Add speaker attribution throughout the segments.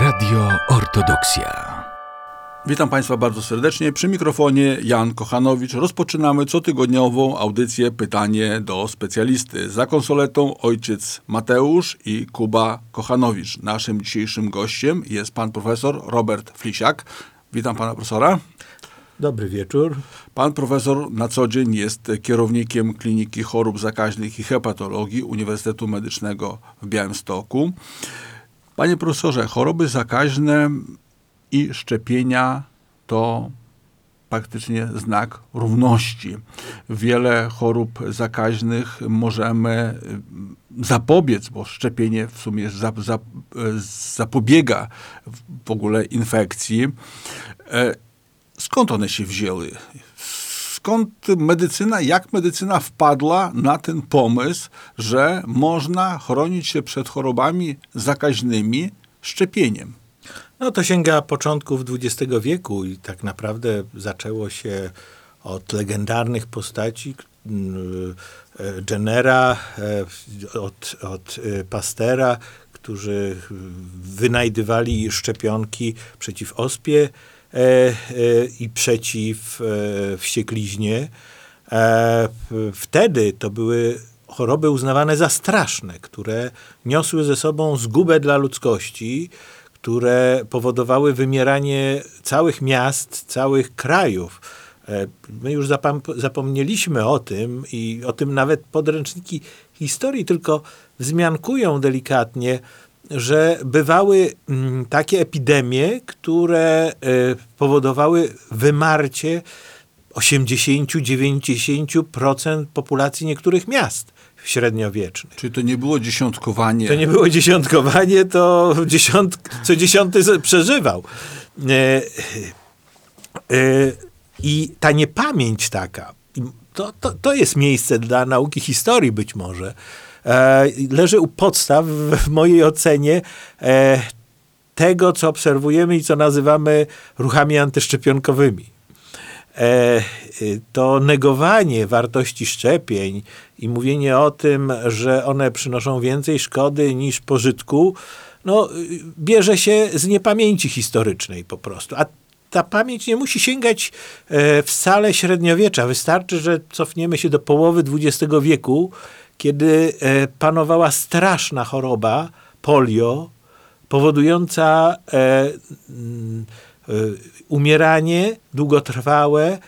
Speaker 1: Radio Ortodoksja.
Speaker 2: Witam Państwa bardzo serdecznie. Przy mikrofonie Jan Kochanowicz. Rozpoczynamy cotygodniową audycję Pytanie do specjalisty. Za konsoletą ojciec Mateusz i Kuba Kochanowicz. Naszym dzisiejszym gościem jest pan profesor Robert Flisiak. Witam pana profesora.
Speaker 3: Dobry wieczór.
Speaker 2: Pan profesor na co dzień jest kierownikiem Kliniki Chorób Zakaźnych i Hepatologii Uniwersytetu Medycznego w Białymstoku. Panie profesorze, choroby zakaźne i szczepienia to praktycznie znak równości. Wiele chorób zakaźnych możemy zapobiec, bo szczepienie w sumie zapobiega w ogóle infekcji. E, skąd one się wzięły? Skąd medycyna, jak medycyna wpadła na ten pomysł, że można chronić się przed chorobami zakaźnymi szczepieniem?
Speaker 3: No to sięga początków XX wieku i tak naprawdę zaczęło się od legendarnych postaci mm, e, Jennera, e, od, od e, Pastera, którzy wynajdywali szczepionki przeciw ospie i przeciw wściekliźnie. Wtedy to były choroby uznawane za straszne, które niosły ze sobą zgubę dla ludzkości, które powodowały wymieranie całych miast, całych krajów. E, my już zapomnieliśmy o tym i o tym nawet podręczniki historii tylko wzmiankują delikatnie, że bywały mm, takie epidemie, które e, powodowały wymarcie 80-90% populacji niektórych miast średniowiecznych.
Speaker 2: Czyli to nie było dziesiątkowanie?
Speaker 3: To nie było dziesiątkowanie, to dziesiąt, co dziesiąty przeżywał. E, e, I ta niepamięć taka, to, to, to jest miejsce dla nauki historii być może, leży u podstaw w mojej ocenie e, tego, co obserwujemy i co nazywamy ruchami antyszczepionkowymi. E, to negowanie wartości szczepień i mówienie o tym, że one przynoszą więcej szkody niż pożytku, no, bierze się z niepamięci historycznej po prostu. A ta pamięć nie musi sięgać e, wcale średniowiecza. Wystarczy, że cofniemy się do połowy XX wieku, kiedy e, panowała straszna choroba polio, powodująca umieranie długotrwałe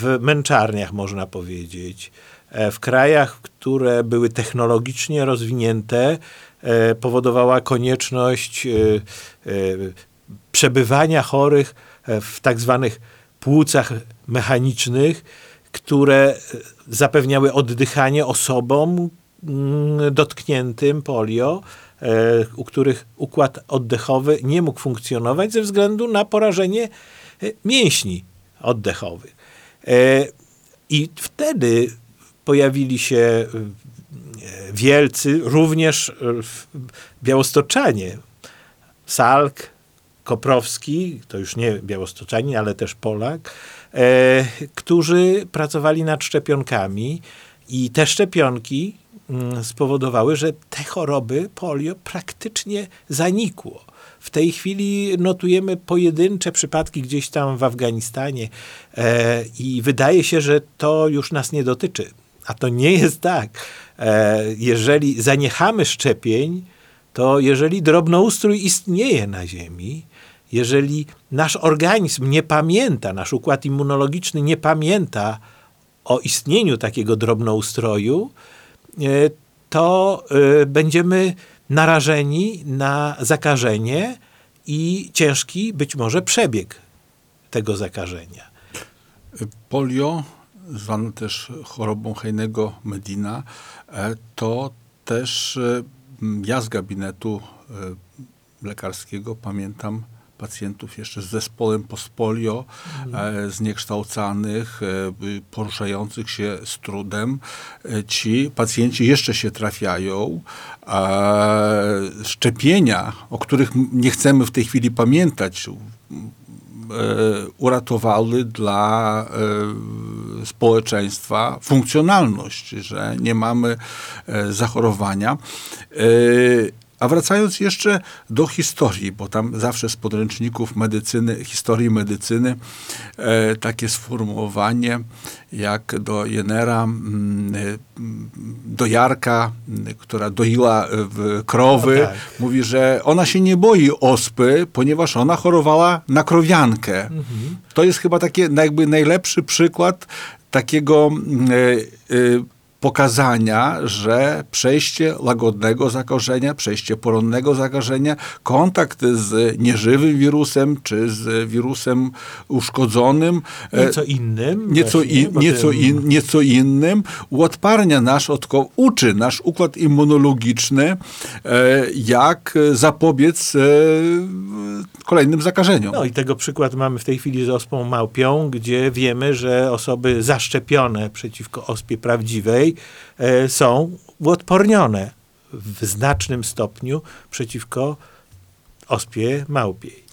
Speaker 3: w męczarniach, można powiedzieć. E, w krajach, które były technologicznie rozwinięte, e, powodowała konieczność e, przebywania chorych w tak zwanych płucach mechanicznych, które zapewniały oddychanie osobom mm, dotkniętym polio, u których układ oddechowy nie mógł funkcjonować ze względu na porażenie mięśni oddechowych. I wtedy pojawili się e, wielcy, również e, białostoczanie. Salk, Koprowski, to już nie białostoczanin, ale też Polak, e, którzy pracowali nad szczepionkami i te szczepionki mm, spowodowały, że te choroby polio praktycznie zanikło. W tej chwili notujemy pojedyncze przypadki gdzieś tam w Afganistanie e, i wydaje się, że to już nas nie dotyczy. A to nie jest tak. E, jeżeli zaniechamy szczepień, to jeżeli drobnoustrój istnieje na Ziemi, jeżeli nasz organizm nie pamięta, nasz układ immunologiczny nie pamięta o istnieniu takiego drobnoustroju, e, to e, będziemy narażeni na zakażenie i ciężki być może przebieg tego zakażenia.
Speaker 2: Polio zwane też chorobą Heinego Medina, e, to też ja z gabinetu lekarskiego pamiętam pacjentów jeszcze z zespołem postpolio, mhm. zniekształcanych, poruszających się z trudem. Ci pacjenci jeszcze się trafiają. Szczepienia, o których nie chcemy w tej chwili pamiętać, E, uratowały dla e, społeczeństwa funkcjonalność, że nie mamy e, zachorowania. A wracając jeszcze do historii, bo tam zawsze z podręczników medycyny, historii medycyny, e, takie sformułowanie jak do Jenera, mm, e, do Jarka, mm, która doiła w krowy,
Speaker 3: No tak.
Speaker 2: mówi, że ona się nie boi ospy, ponieważ ona chorowała na krowiankę.
Speaker 3: Mhm.
Speaker 2: To jest chyba takie jakby najlepszy przykład takiego mm, e, e, pokazania, że przejście łagodnego zakażenia, przejście poronnego zakażenia, kontakt z nieżywym wirusem, czy z wirusem uszkodzonym, e,
Speaker 3: Nieco innym.
Speaker 2: nieco,
Speaker 3: właśnie,
Speaker 2: in, nieco, in, nieco innym, uodparnia nasz, uczy nasz układ immunologiczny, e, jak zapobiec e, kolejnym zakażeniom.
Speaker 3: No i tego przykład mamy w tej chwili z ospą małpią, gdzie wiemy, że osoby zaszczepione przeciwko ospie prawdziwej e, są uodpornione w znacznym stopniu przeciwko ospie małpiej.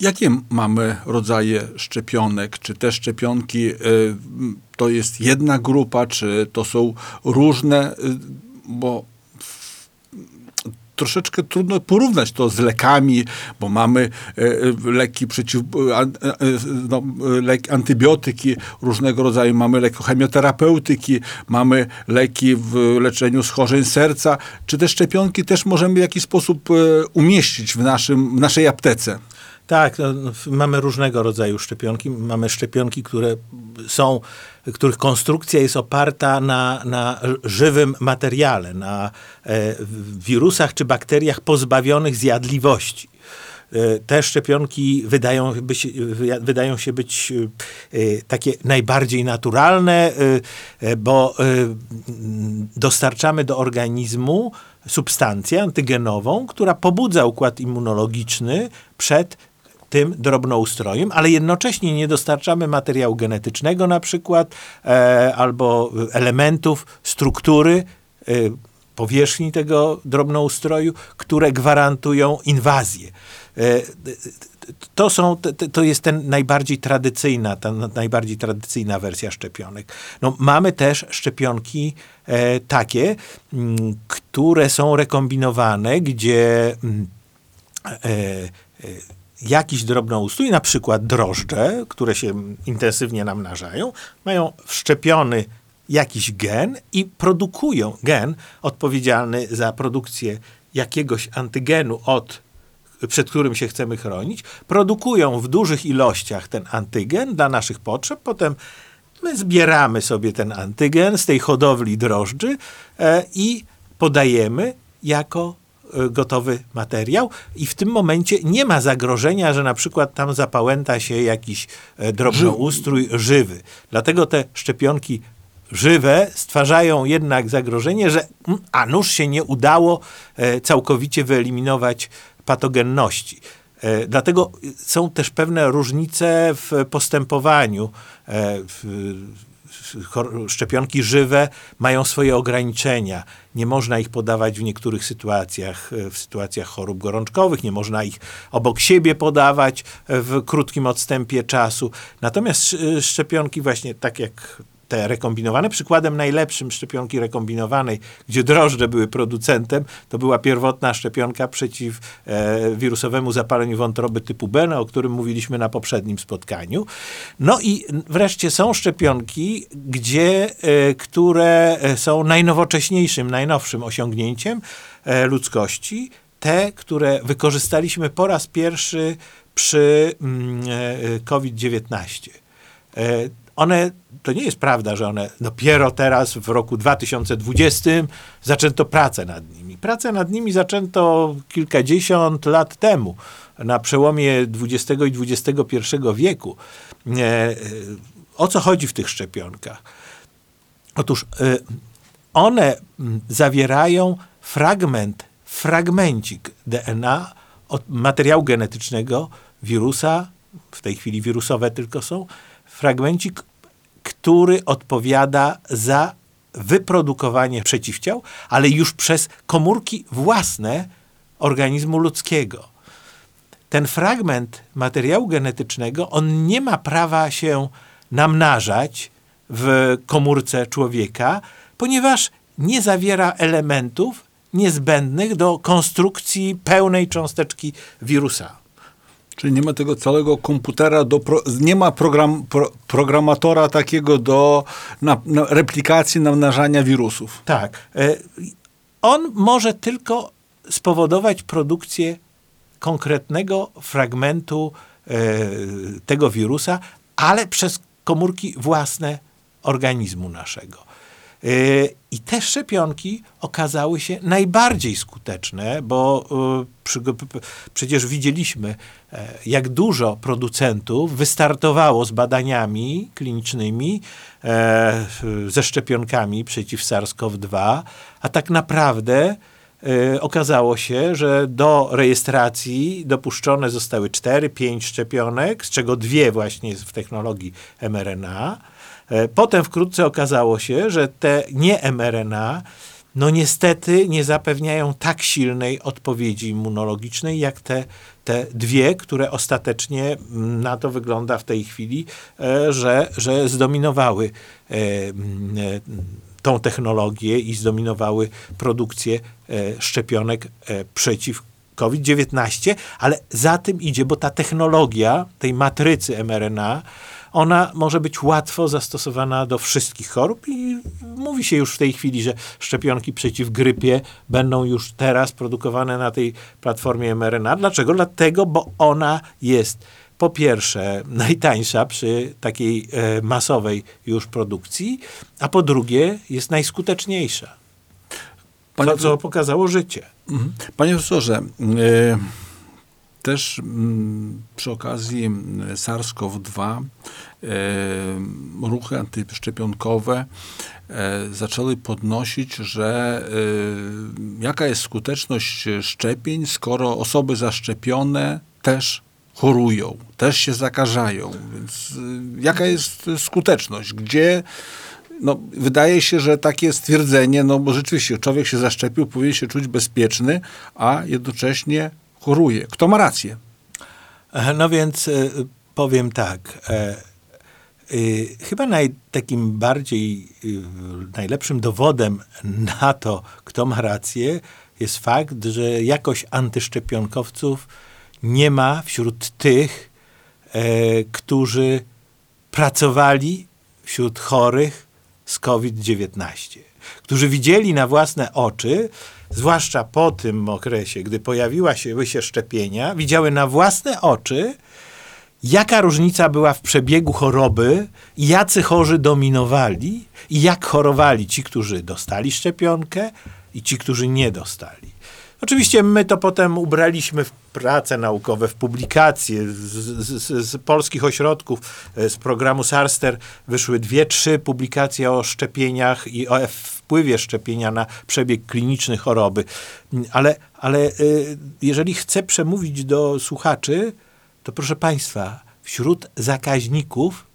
Speaker 2: Jakie mamy rodzaje szczepionek? Czy te szczepionki m, to jest jedna grupa, czy to są różne? y, Bo troszeczkę trudno porównać to z lekami, bo mamy y, y, leki przeciw, y, no, y, lek, antybiotyki różnego rodzaju, mamy leki chemioterapeutyki, mamy leki w leczeniu schorzeń serca. Czy te szczepionki też możemy w jakiś sposób umieścić w, naszym, w naszej aptece?
Speaker 3: Tak, no, mamy różnego rodzaju szczepionki. Mamy szczepionki, które są, których konstrukcja jest oparta na, na żywym materiale, na e, wirusach czy bakteriach pozbawionych zjadliwości. E, Te szczepionki wydają, być, wydają się być e, takie najbardziej naturalne, e, bo dostarczamy do organizmu substancję antygenową, która pobudza układ immunologiczny przed tym drobnoustrojem, ale jednocześnie nie dostarczamy materiału genetycznego na przykład e, albo elementów struktury e, powierzchni tego drobnoustroju, które gwarantują inwazję. E, to, są, to- jest ten najbardziej tradycyjna, ta najbardziej tradycyjna wersja szczepionek. No, mamy też szczepionki e, takie, które są rekombinowane, gdzie e, jakiś drobnoustrój, na przykład drożdże, które się intensywnie namnażają, mają wszczepiony jakiś gen i produkują gen odpowiedzialny za produkcję jakiegoś antygenu od przed którym się chcemy chronić, produkują w dużych ilościach ten antygen dla naszych potrzeb, potem my zbieramy sobie ten antygen z tej hodowli drożdży e, i podajemy jako gotowy materiał i w tym momencie nie ma zagrożenia, że na przykład tam zapałęta się jakiś e, drobnoustrój żywy. Dlatego te szczepionki żywe stwarzają jednak zagrożenie, że mm, a nuż się nie udało e, całkowicie wyeliminować patogenności. E, Dlatego są też pewne różnice w postępowaniu. W- Szczepionki żywe mają swoje ograniczenia. Nie można ich podawać w niektórych sytuacjach, e, w sytuacjach chorób gorączkowych, nie można ich obok siebie podawać w krótkim odstępie czasu. Natomiast e, szczepionki właśnie tak jak te rekombinowane. Przykładem najlepszym szczepionki rekombinowanej, gdzie drożdże były producentem, to była pierwotna szczepionka przeciw e, wirusowemu zapaleniu wątroby typu B, no, o którym mówiliśmy na poprzednim spotkaniu. No i wreszcie są szczepionki, gdzie, e, które e, są najnowocześniejszym, najnowszym osiągnięciem e, ludzkości. Te, które wykorzystaliśmy po raz pierwszy przy mm, e, COVID-19. E, One, to nie jest prawda, że one dopiero teraz w roku 2020 zaczęto pracę nad nimi. Pracę nad nimi zaczęto kilkadziesiąt lat temu, na przełomie XX i XXI wieku. E, e, O co chodzi w tych szczepionkach? Otóż y, one zawierają fragment, fragmencik DNA od materiału genetycznego wirusa, w tej chwili wirusowe tylko są, fragmencik, który odpowiada za wyprodukowanie przeciwciał, ale już przez komórki własne organizmu ludzkiego ten fragment materiału genetycznego, on nie ma prawa się namnażać w komórce człowieka, ponieważ nie zawiera elementów niezbędnych do konstrukcji pełnej cząsteczki wirusa.
Speaker 2: Czyli nie ma tego całego komputera, do pro, nie ma program, pro, programatora takiego do na, na replikacji, namnażania wirusów.
Speaker 3: Tak. E, On może tylko spowodować produkcję konkretnego fragmentu e, tego wirusa, ale przez komórki własne organizmu naszego. E, I te szczepionki okazały się najbardziej skuteczne, bo e, przecież widzieliśmy, e, jak dużo producentów wystartowało z badaniami klinicznymi ze szczepionkami przeciw SARS-CoV-2, a tak naprawdę okazało się, że do rejestracji dopuszczone zostały 4-5 szczepionek, z czego dwie właśnie w technologii mRNA. E, Potem wkrótce okazało się, że te nie mRNA no niestety nie zapewniają tak silnej odpowiedzi immunologicznej, jak te, te dwie, które ostatecznie mm, na to wygląda w tej chwili, e, że, że zdominowały e, mm, tą technologię i zdominowały produkcję szczepionek przeciw COVID-19, ale za tym idzie, bo ta technologia tej matrycy mRNA, ona może być łatwo zastosowana do wszystkich chorób i mówi się już w tej chwili, że szczepionki przeciw grypie będą już teraz produkowane na tej platformie mRNA. Dlaczego? Dlatego, bo ona jest po pierwsze najtańsza przy takiej e, masowej już produkcji, a po drugie jest najskuteczniejsza.
Speaker 2: Panie
Speaker 3: Co, co pokazało życie.
Speaker 2: Mhm. Panie profesorze, e, też mm, przy okazji mm, SARS-CoV-2 e, ruchy antyszczepionkowe e, zaczęły podnosić, że e, jaka jest skuteczność szczepień, skoro osoby zaszczepione też chorują, też się zakażają. Więc y, jaka jest skuteczność? Gdzie no, wydaje się, że takie stwierdzenie, no bo rzeczywiście człowiek się zaszczepił, powinien się czuć bezpieczny, a jednocześnie choruje. Kto ma rację?
Speaker 3: E, No więc e, powiem tak. e, Chyba naj, takim bardziej najlepszym dowodem na to, kto ma rację, jest fakt, że jakość antyszczepionkowców nie ma wśród tych, którzy pracowali wśród chorych z COVID-19, którzy widzieli na własne oczy, zwłaszcza po tym okresie, gdy pojawiła się, się szczepienia, widziały na własne oczy, jaka różnica była w przebiegu choroby, jacy chorzy dominowali i jak chorowali ci, którzy dostali szczepionkę i ci, którzy nie dostali. Oczywiście my to potem ubraliśmy w prace naukowe, w publikacje z, z, z polskich ośrodków, e, z programu SARSTER wyszły dwie, trzy publikacje o szczepieniach i o wpływie szczepienia na przebieg kliniczny choroby. Ale, ale y, jeżeli chcę przemówić do słuchaczy, to proszę Państwa, wśród zakaźników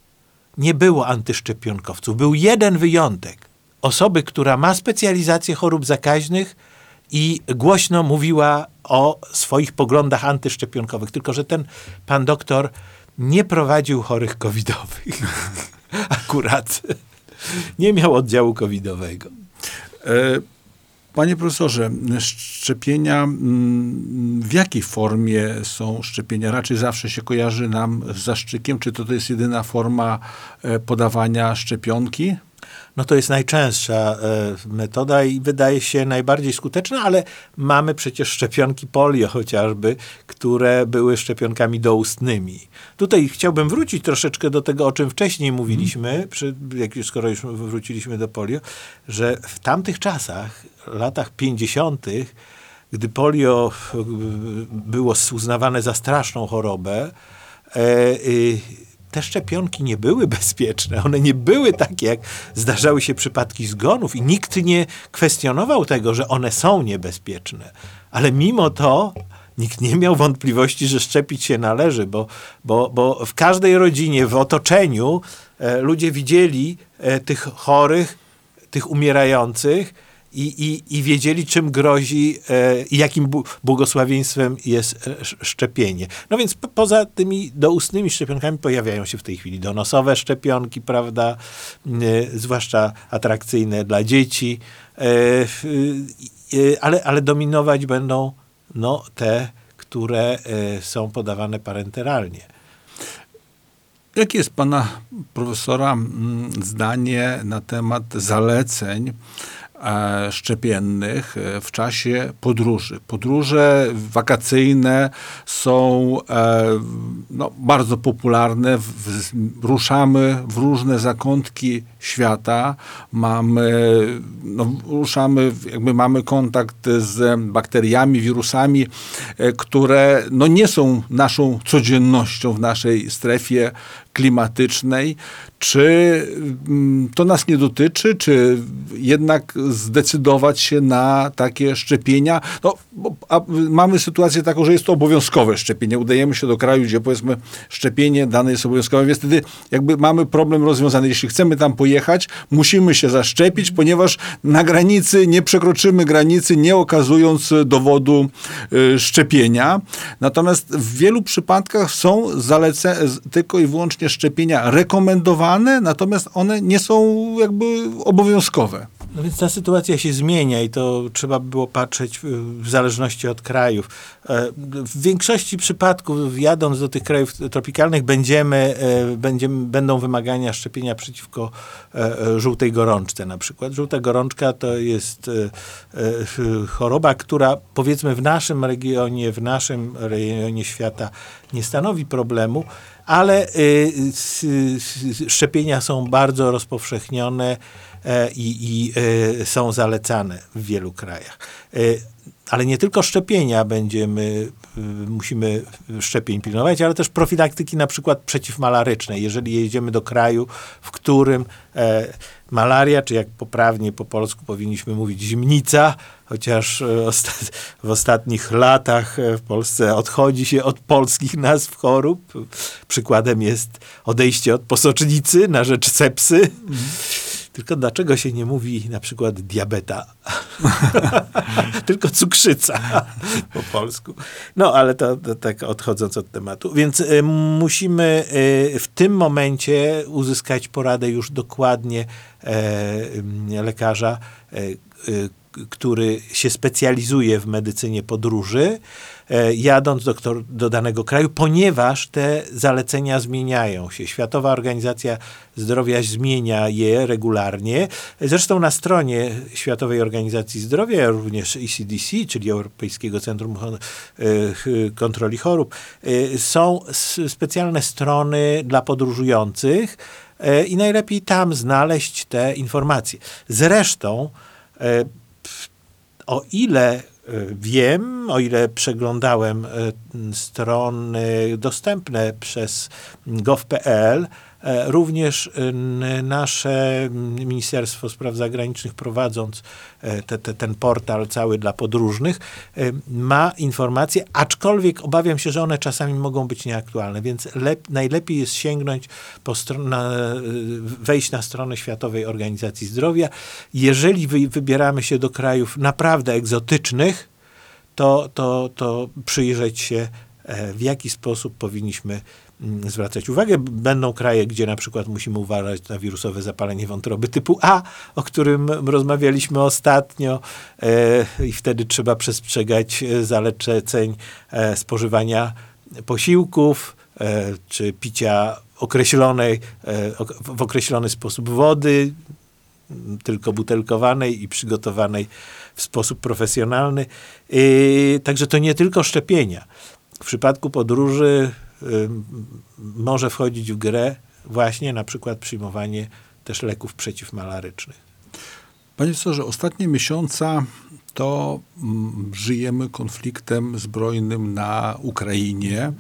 Speaker 3: nie było antyszczepionkowców. Był jeden wyjątek. Osoby, która ma specjalizację chorób zakaźnych i głośno mówiła o swoich poglądach antyszczepionkowych. Tylko, że ten pan doktor nie prowadził chorych covidowych. Akurat. Nie miał oddziału covidowego.
Speaker 2: E, Panie profesorze, szczepienia, mm, w jakiej formie są szczepienia? Raczej zawsze się kojarzy nam z zaszczykiem. Czy to, to jest jedyna forma e, podawania szczepionki?
Speaker 3: No to jest najczęstsza e, metoda i wydaje się najbardziej skuteczna, ale mamy przecież szczepionki polio chociażby, które były szczepionkami doustnymi. Tutaj chciałbym wrócić troszeczkę do tego, o czym wcześniej mówiliśmy, przy, jak już, skoro już wróciliśmy do polio, że w tamtych czasach, latach 50., gdy polio e, było uznawane za straszną chorobę, e, y, te szczepionki nie były bezpieczne. One nie były takie, jak zdarzały się przypadki zgonów i nikt nie kwestionował tego, że one są niebezpieczne. Ale mimo to nikt nie miał wątpliwości, że szczepić się należy, bo, bo, bo w każdej rodzinie, w otoczeniu e, ludzie widzieli e, tych chorych, tych umierających i, i, i wiedzieli, czym grozi e, i jakim błogosławieństwem jest e, sz- szczepienie. No więc po, poza tymi doustnymi szczepionkami pojawiają się w tej chwili donosowe szczepionki, prawda, e, zwłaszcza atrakcyjne dla dzieci, ale, ale dominować będą no, te, które są podawane parenteralnie.
Speaker 2: Jakie jest pana profesora mm, zdanie na temat zaleceń szczepiennych e, w czasie podróży? Podróże wakacyjne są e, no, bardzo popularne. Ruszamy w różne zakątki świata. Mamy, no, ruszamy, jakby mamy kontakt z bakteriami, wirusami, e, które no, nie są naszą codziennością w naszej strefie klimatycznej. Czy mm, to nas nie dotyczy, czy jednak zdecydować się na takie szczepienia? No, mamy sytuację taką, że jest to obowiązkowe szczepienie. Udajemy się do kraju, gdzie powiedzmy szczepienie dane jest obowiązkowe, więc wtedy jakby mamy problem rozwiązany. Jeśli chcemy tam pojechać, musimy się zaszczepić, ponieważ na granicy nie przekroczymy granicy, nie okazując dowodu y, szczepienia. Natomiast w wielu przypadkach są zalecenia, tylko i wyłącznie szczepienia rekomendowane, natomiast one nie są jakby obowiązkowe.
Speaker 3: No więc ta sytuacja się zmienia i to trzeba by było patrzeć w, zależności od krajów. E, W większości przypadków, jadąc do tych krajów tropikalnych, będziemy, e, będziemy, będą wymagania szczepienia przeciwko e, żółtej gorączce na przykład. Żółta gorączka to jest choroba, która powiedzmy w naszym regionie, w naszym rejonie świata nie stanowi problemu, ale y, szczepienia są bardzo rozpowszechnione e, i, i e, są zalecane w wielu krajach. Ale nie tylko szczepienia będziemy, y, musimy szczepień pilnować, ale też profilaktyki na przykład przeciwmalarycznej. Jeżeli jedziemy do kraju, w którym e, malaria, czy jak poprawnie po polsku powinniśmy mówić zimnica, chociaż e, w ostatnich latach e, w Polsce odchodzi się od polskich nazw chorób. Przykładem jest odejście od posocznicy na rzecz sepsy. Tylko dlaczego się nie mówi na przykład diabeta? Tylko cukrzyca po polsku. No, ale to, to tak odchodząc od tematu. Więc y, musimy y, w tym momencie uzyskać poradę już dokładnie e, lekarza, e, y, który się specjalizuje w medycynie podróży, jadąc do, do danego kraju, ponieważ te zalecenia zmieniają się. Światowa Organizacja Zdrowia zmienia je regularnie. Zresztą na stronie Światowej Organizacji Zdrowia, również ECDC, czyli Europejskiego Centrum e, Kontroli Chorób, e, są specjalne strony dla podróżujących e, i najlepiej tam znaleźć te informacje. Zresztą e, o ile e, wiem, o ile przeglądałem e, strony dostępne przez gov.pl, również e, n- nasze m, Ministerstwo Spraw Zagranicznych prowadząc e, te, te, ten portal cały dla podróżnych e, ma informacje, aczkolwiek obawiam się, że one czasami mogą być nieaktualne, więc lep, najlepiej jest sięgnąć po stron- na, e, wejść na stronę Światowej Organizacji Zdrowia. Jeżeli wy, wybieramy się do krajów naprawdę egzotycznych, to, to, to przyjrzeć się, e, w jaki sposób powinniśmy mm, zwracać uwagę. Będą kraje, gdzie na przykład musimy uważać na wirusowe zapalenie wątroby typu A, o którym rozmawialiśmy ostatnio e, i wtedy trzeba przestrzegać e, zaleceń e, spożywania posiłków e, czy picia określonej, e, w określony sposób wody, tylko butelkowanej i przygotowanej w sposób profesjonalny. Także to nie tylko szczepienia. W przypadku podróży może wchodzić w grę właśnie na przykład przyjmowanie też leków przeciwmalarycznych.
Speaker 2: Panie profesorze, ostatnie miesiąca to mm, żyjemy konfliktem zbrojnym na Ukrainie.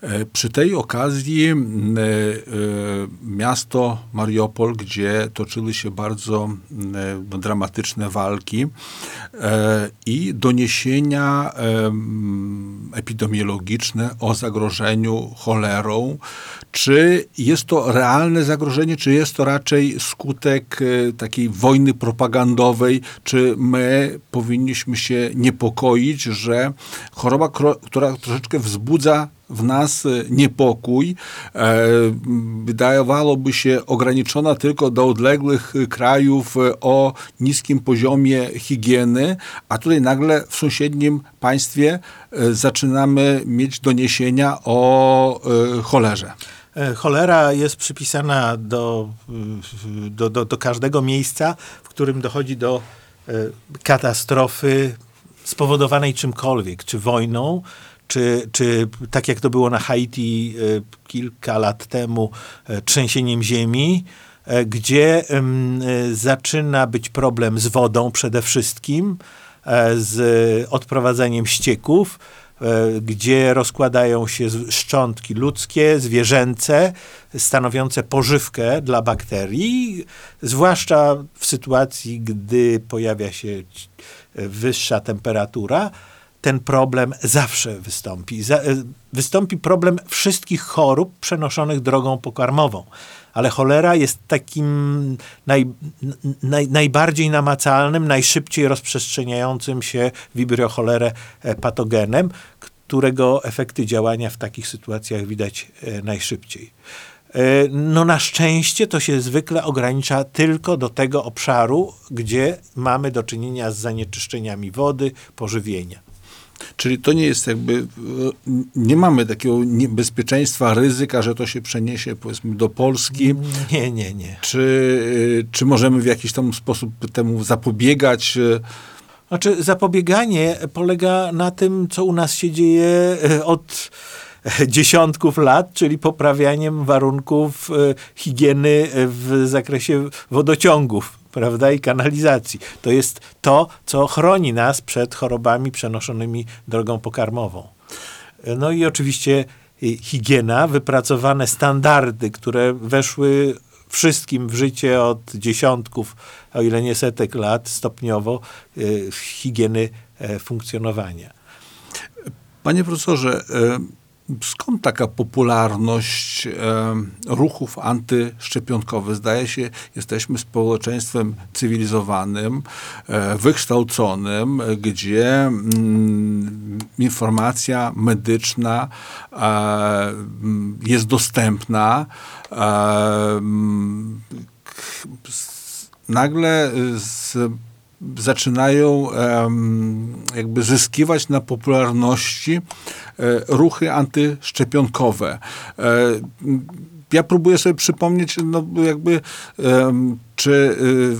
Speaker 2: E, Przy tej okazji e, e, miasto Mariupol, gdzie toczyły się bardzo no, dramatyczne walki e, i doniesienia em, epidemiologiczne o zagrożeniu cholerą. Czy jest to realne zagrożenie, czy jest to raczej skutek e, takiej wojny propagandowej, czy my powinniśmy się niepokoić, że choroba, która troszeczkę wzbudza w nas e, niepokój, e, wydawałoby się ograniczona tylko do odległych e, krajów o niskim poziomie higieny, a tutaj nagle w sąsiednim państwie zaczynamy mieć doniesienia o cholerze.
Speaker 3: Cholera jest przypisana do, do, do, do każdego miejsca, w którym dochodzi do katastrofy spowodowanej czymkolwiek, czy wojną, czy, czy tak jak to było na Haiti e, kilka lat temu, e, trzęsieniem ziemi, e, gdzie e, zaczyna być problem z wodą przede wszystkim, e, z odprowadzeniem ścieków, e, gdzie rozkładają się szczątki ludzkie, zwierzęce, stanowiące pożywkę dla bakterii, zwłaszcza w sytuacji, gdy pojawia się ci- wyższa temperatura, ten problem zawsze wystąpi. E, wystąpi problem wszystkich chorób przenoszonych drogą pokarmową. Ale cholera jest takim naj, naj, najbardziej namacalnym, najszybciej rozprzestrzeniającym się wibriocholerę e, patogenem, którego efekty działania w takich sytuacjach widać e, najszybciej. No na szczęście to się zwykle ogranicza tylko do tego obszaru, gdzie mamy do czynienia z zanieczyszczeniami wody, pożywienia.
Speaker 2: Czyli to nie jest jakby, e, nie mamy takiego niebezpieczeństwa, ryzyka, że to się przeniesie powiedzmy do Polski.
Speaker 3: Nie, nie, nie.
Speaker 2: Czy, e, czy możemy w jakiś tam sposób temu zapobiegać? E,
Speaker 3: Znaczy, zapobieganie polega na tym, co u nas się dzieje od dziesiątków lat, czyli poprawianiem warunków higieny w zakresie wodociągów, prawda, i kanalizacji. To jest to, co chroni nas przed chorobami przenoszonymi drogą pokarmową. No i oczywiście e, higiena, wypracowane standardy, które weszły wszystkim w życie od dziesiątków, o ile nie setek lat, stopniowo e, higieny e, funkcjonowania.
Speaker 2: Panie profesorze, e, skąd taka popularność e, ruchów antyszczepionkowych? Zdaje się, jesteśmy społeczeństwem cywilizowanym, e, wykształconym, gdzie mm, informacja medyczna e, mm, jest dostępna. Mm, nagle z, zaczynają jakby zyskiwać na popularności e, ruchy antyszczepionkowe. E, ja próbuję sobie przypomnieć, no jakby, czy y,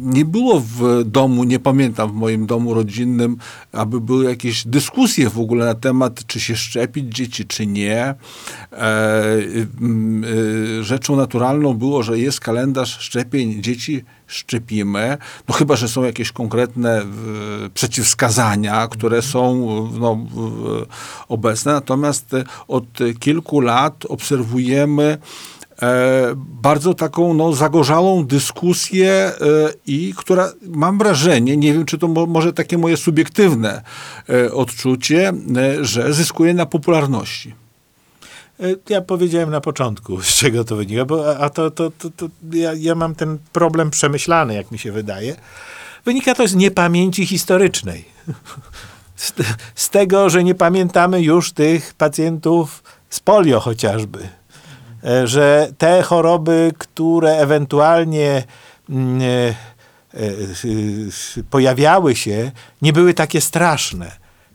Speaker 2: nie było w domu, nie pamiętam w moim domu rodzinnym, aby były jakieś dyskusje w ogóle na temat, czy się szczepić dzieci, czy nie. E, y, m, y, rzeczą naturalną było, że jest kalendarz szczepień dzieci, szczepimy. No chyba, że są jakieś konkretne przeciwwskazania, które są no, obecne. Natomiast od kilku lat obserwujemy e, bardzo taką no, zagorzałą dyskusję e, i która mam wrażenie, nie wiem czy to mo, może takie moje subiektywne e, odczucie, e, że zyskuje na popularności.
Speaker 3: E, Ja powiedziałem na początku, z czego to wynika, bo, a- to, to, to, to ja, ja mam ten problem przemyślany, jak mi się wydaje. Wynika to z niepamięci historycznej. Z, z tego, że nie pamiętamy już tych pacjentów z polio chociażby. E, Że te choroby, które ewentualnie mm, e, e, pojawiały się, nie były takie straszne,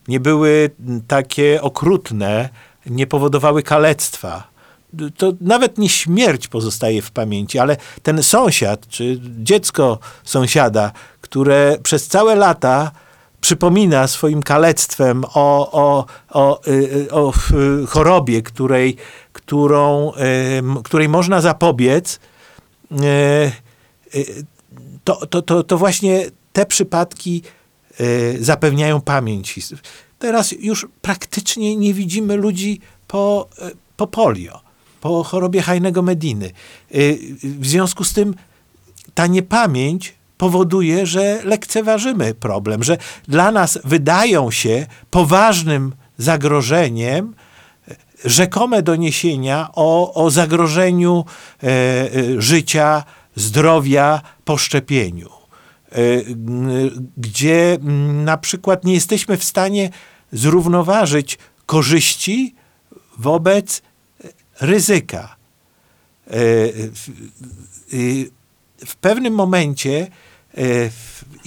Speaker 3: nie były mm, takie okrutne, nie powodowały kalectwa. To nawet nie śmierć pozostaje w pamięci, ale ten sąsiad, czy dziecko sąsiada, które przez całe lata przypomina swoim kalectwem o, o, o, y, y, o y, chorobie, której, którą, której można zapobiec, to, to, to, to właśnie te przypadki zapewniają pamięć. Teraz już praktycznie nie widzimy ludzi po, po polio, po chorobie Hajnego Mediny. W związku z tym ta niepamięć powoduje, że lekceważymy problem, że dla nas wydają się poważnym zagrożeniem rzekome doniesienia o, o zagrożeniu e, e, życia, zdrowia po szczepieniu, e, gdzie na przykład nie jesteśmy w stanie zrównoważyć korzyści wobec ryzyka. E, w pewnym momencie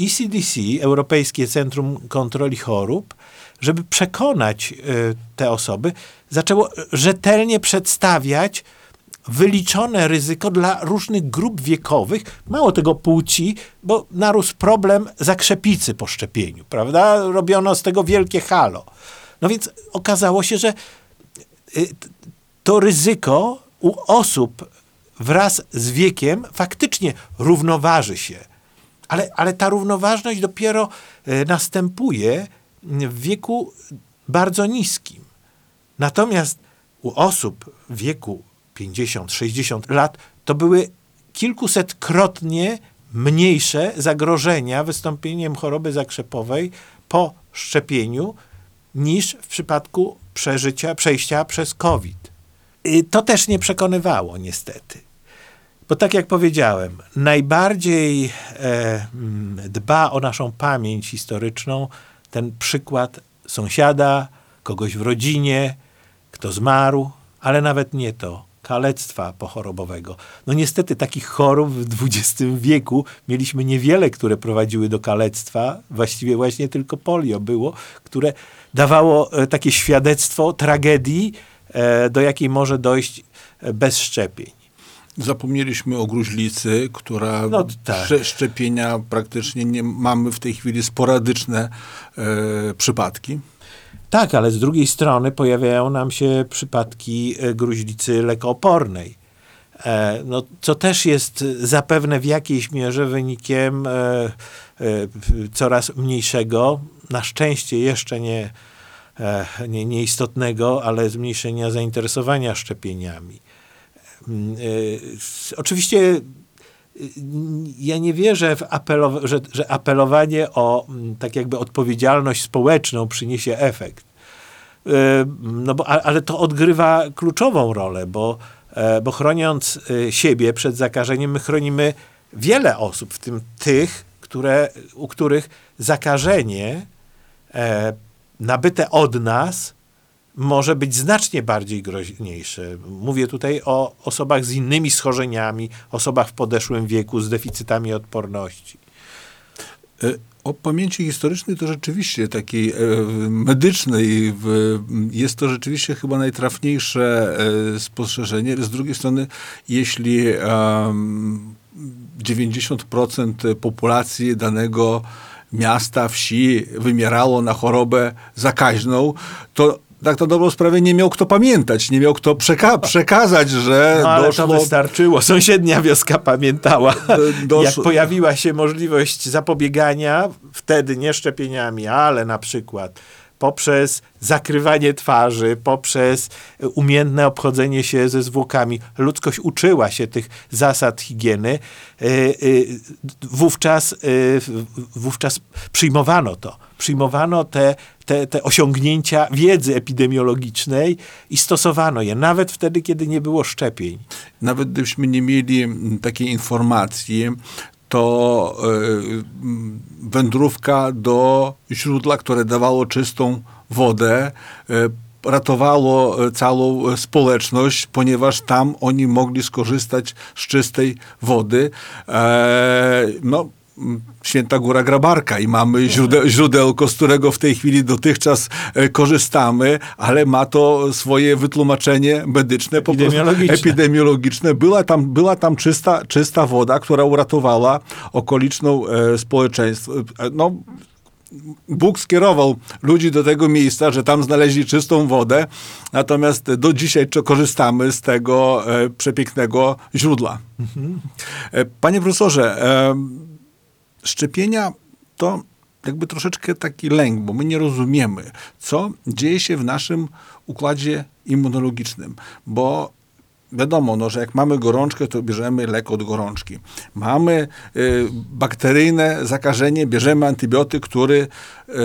Speaker 3: ECDC, Europejskie Centrum Kontroli Chorób, żeby przekonać e, te osoby, zaczęło rzetelnie przedstawiać wyliczone ryzyko dla różnych grup wiekowych, mało tego płci, bo narósł problem zakrzepicy po szczepieniu, prawda? Robiono z tego wielkie halo. No więc okazało się, że y, to ryzyko u osób wraz z wiekiem faktycznie równoważy się. Ale, ale ta równoważność dopiero y, następuje, w wieku bardzo niskim. Natomiast u osób w wieku 50-60 lat to były kilkusetkrotnie mniejsze zagrożenia wystąpieniem choroby zakrzepowej po szczepieniu niż w przypadku przeżycia, przejścia przez COVID. To też nie przekonywało niestety. Bo tak jak powiedziałem, najbardziej e, dba o naszą pamięć historyczną ten przykład sąsiada, kogoś w rodzinie, kto zmarł, ale nawet nie to, kalectwa pochorobowego. No niestety takich chorób w XX wieku mieliśmy niewiele, które prowadziły do kalectwa, właściwie właśnie tylko polio było, które dawało e, takie świadectwo tragedii, e, do jakiej może dojść e, bez szczepień.
Speaker 2: Zapomnieliśmy o gruźlicy, która
Speaker 3: no, tak.
Speaker 2: szczepienia praktycznie nie mamy w tej chwili sporadyczne e, przypadki.
Speaker 3: Tak, ale z drugiej strony pojawiają nam się przypadki e, gruźlicy lekoopornej. E, no, co też jest zapewne w jakiejś mierze wynikiem e, e, coraz mniejszego, na szczęście jeszcze nie, e, nie, nieistotnego, ale zmniejszenia zainteresowania szczepieniami. Mm, e, oczywiście y, ja nie wierzę, w że, że apelowanie o mm, tak jakby odpowiedzialność społeczną przyniesie efekt. E, no bo, ale to odgrywa kluczową rolę, bo, e, bo chroniąc siebie przed zakażeniem, my chronimy wiele osób, w tym tych, które, u których zakażenie nabyte od nas może być znacznie bardziej groźniejsze. Mówię tutaj o osobach z innymi schorzeniami, osobach w podeszłym wieku z deficytami odporności.
Speaker 2: E, o pamięci historycznej to rzeczywiście takiej e, medycznej jest to rzeczywiście chyba najtrafniejsze e, spostrzeżenie. Z drugiej strony, jeśli 90% populacji danego miasta, wsi wymierało na chorobę zakaźną, to tak to dobrą sprawę nie miał kto pamiętać, nie miał kto przeka przekazać, że
Speaker 3: no, ale
Speaker 2: doszło...
Speaker 3: to wystarczyło. Sąsiednia wioska pamiętała. Doszło... Jak pojawiła się możliwość zapobiegania, wtedy nie szczepieniami, ale na przykład poprzez zakrywanie twarzy, poprzez umiejętne obchodzenie się ze zwłokami. Ludzkość uczyła się tych zasad higieny. E, e, wówczas, e, wówczas przyjmowano to. Przyjmowano te, te, te osiągnięcia wiedzy epidemiologicznej i stosowano je, nawet wtedy, kiedy nie było szczepień.
Speaker 2: Nawet gdybyśmy nie mieli takiej informacji, to e, wędrówka do źródła, które dawało czystą wodę, e, ratowało całą społeczność, ponieważ tam oni mogli skorzystać z czystej wody. E, no, Święta Góra Grabarka i mamy źródeł, źródełko, z którego w tej chwili dotychczas e, korzystamy, ale ma to swoje wytłumaczenie medyczne,
Speaker 3: epidemiologiczne.
Speaker 2: epidemiologiczne. Była tam, była tam czysta, czysta woda, która uratowała okoliczną e, społeczeństwo. E, no, Bóg skierował ludzi do tego miejsca, że tam znaleźli czystą wodę, natomiast do dzisiaj korzystamy z tego e, przepięknego źródła. Mhm. E, panie profesorze, e, szczepienia to jakby troszeczkę taki lęk, bo my nie rozumiemy, co dzieje się w naszym układzie immunologicznym, bo wiadomo, no, że jak mamy gorączkę, to bierzemy lek od gorączki. Mamy y, bakteryjne zakażenie, bierzemy antybiotyk, który y,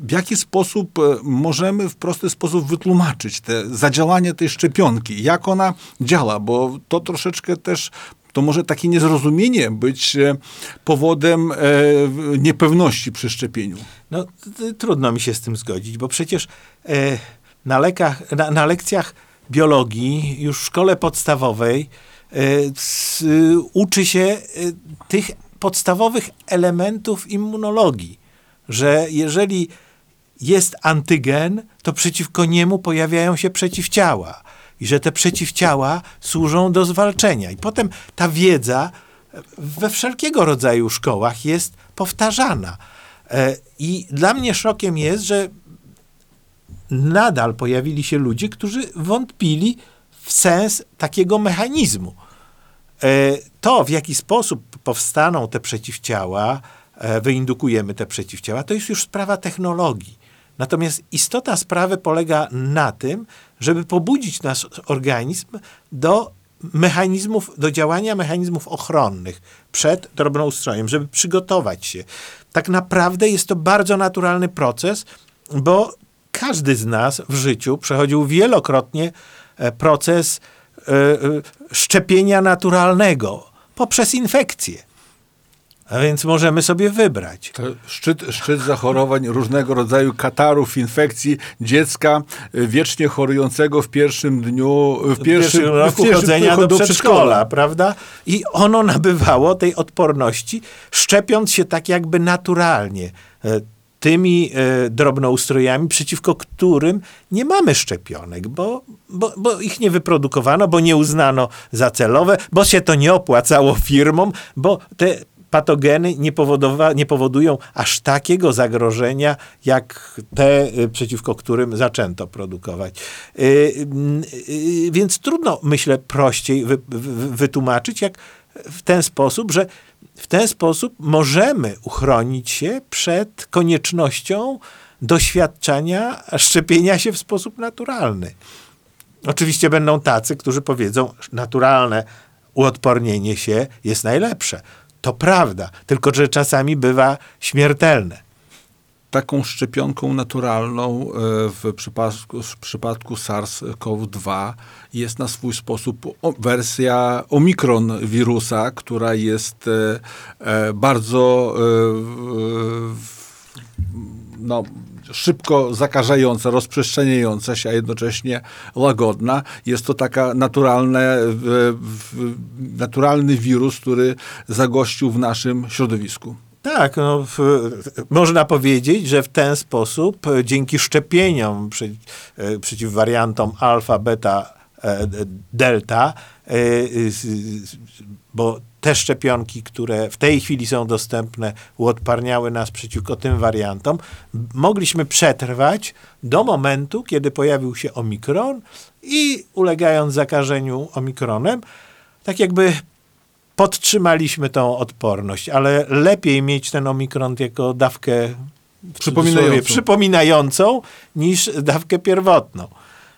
Speaker 2: w jaki sposób e, możemy w prosty sposób wytłumaczyć te zadziałanie tej szczepionki, jak ona działa, bo to troszeczkę też to może takie niezrozumienie być e, powodem e, niepewności przy szczepieniu.
Speaker 3: No, trudno mi się z tym zgodzić, bo przecież e, na, lekach, na, na, lekcjach biologii już w szkole podstawowej uczy się tych podstawowych elementów immunologii, że jeżeli jest antygen, to przeciwko niemu pojawiają się przeciwciała i że te przeciwciała służą do zwalczenia. I potem ta wiedza we wszelkiego rodzaju szkołach jest powtarzana. E, I dla mnie szokiem jest, że nadal pojawili się ludzie, którzy wątpili w sens takiego mechanizmu. E, to, w jaki sposób powstaną te przeciwciała, e, wyindukujemy te przeciwciała, to jest już sprawa technologii. Natomiast istota sprawy polega na tym, żeby pobudzić nasz organizm do mechanizmów, do działania mechanizmów ochronnych przed drobnoustrojem, żeby przygotować się. Tak naprawdę jest to bardzo naturalny proces, bo każdy z nas w życiu przechodził wielokrotnie e, proces e, e, szczepienia naturalnego poprzez infekcję. A więc możemy sobie wybrać.
Speaker 2: To szczyt, szczyt zachorowań różnego rodzaju katarów, infekcji dziecka y, wiecznie chorującego w pierwszym dniu, w pierwszym,
Speaker 3: w roku w chodzenia do, do przedszkola, prawda? I ono nabywało tej odporności, szczepiąc się tak jakby naturalnie e, tymi e, drobnoustrojami, przeciwko którym nie mamy szczepionek, bo, bo, bo ich nie wyprodukowano, bo nie uznano za celowe, bo się to nie opłacało firmom, bo te patogeny nie, nie powodują aż takiego zagrożenia, jak te, y, przeciwko którym zaczęto produkować. Y, y, więc trudno, myślę, prościej wy, wy, wytłumaczyć, jak w ten sposób, że w ten sposób możemy uchronić się przed koniecznością doświadczania szczepienia się w sposób naturalny. Oczywiście będą tacy, którzy powiedzą, naturalne uodpornienie się jest najlepsze. To prawda, tylko że czasami bywa śmiertelne.
Speaker 2: Taką szczepionką naturalną e, w przypadku, w przypadku SARS-CoV-2 jest na swój sposób wersja omikron wirusa, która jest e, e, bardzo no, szybko zakażająca, rozprzestrzeniająca się, a jednocześnie łagodna. Jest to taka naturalne, naturalny wirus, który zagościł w naszym środowisku.
Speaker 3: Tak, no, w, można powiedzieć, że w ten sposób e, dzięki szczepieniom przy, e, przeciw wariantom alfa, beta, e, delta, bo te szczepionki, które w tej chwili są dostępne, uodparniały nas przeciwko tym wariantom, mogliśmy przetrwać do momentu, kiedy pojawił się omikron i ulegając zakażeniu omikronem, tak jakby podtrzymaliśmy tą odporność, ale lepiej mieć ten omikron jako dawkę
Speaker 2: przypominającą.
Speaker 3: przypominającą niż dawkę pierwotną.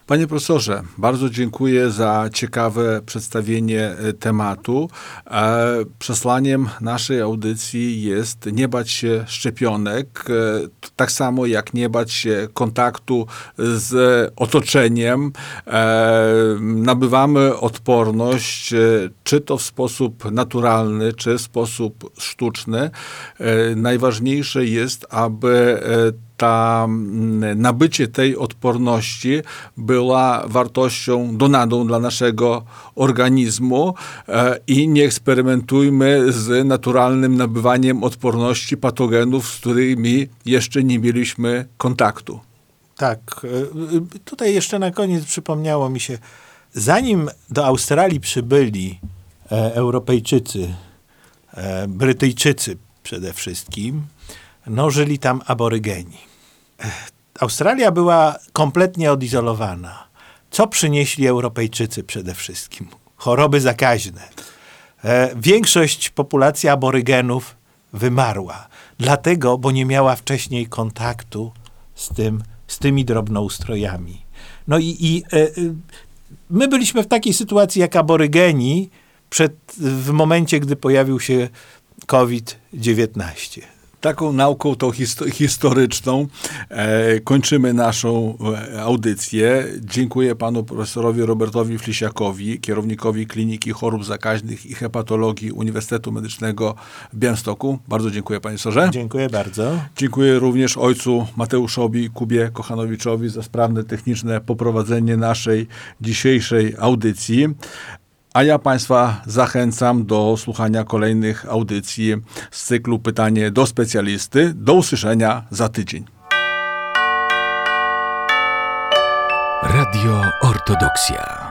Speaker 2: Panie profesorze, bardzo dziękuję za ciekawe przedstawienie e, tematu. E, przesłaniem naszej audycji jest nie bać się szczepionek, e, tak samo jak nie bać się kontaktu z otoczeniem. Nabywamy odporność, czy to w sposób naturalny, czy w sposób sztuczny. Najważniejsze jest, aby ta mm, nabycie tej odporności była wartością donadą dla naszego organizmu e, i nie eksperymentujmy z naturalnym nabywaniem odporności patogenów, z którymi jeszcze nie mieliśmy kontaktu.
Speaker 3: Tak. E, tutaj jeszcze na koniec przypomniało mi się, zanim do Australii przybyli e, Europejczycy, Brytyjczycy przede wszystkim, no, żyli tam aborygeni. Australia była kompletnie odizolowana. Co przynieśli Europejczycy przede wszystkim? Choroby zakaźne. E, większość populacji aborygenów wymarła. dlatego, bo nie miała wcześniej kontaktu z, tym, z tymi drobnoustrojami. No i, i e, e, my byliśmy w takiej sytuacji jak aborygeni przed, w momencie, gdy pojawił się COVID-19.
Speaker 2: Taką nauką tą histo- historyczną e, kończymy naszą e, audycję. Dziękuję panu profesorowi Robertowi Flisiakowi, kierownikowi Kliniki Chorób Zakaźnych i Hepatologii Uniwersytetu Medycznego w Białymstoku. Bardzo dziękuję panie profesorze.
Speaker 3: Dziękuję bardzo.
Speaker 2: Dziękuję również ojcu Mateuszowi Kubie Kochanowiczowi za sprawne techniczne poprowadzenie naszej dzisiejszej audycji. A ja Państwa zachęcam do słuchania kolejnych audycji z cyklu Pytanie do specjalisty. Do usłyszenia za tydzień.
Speaker 1: Radio Ortodoksja.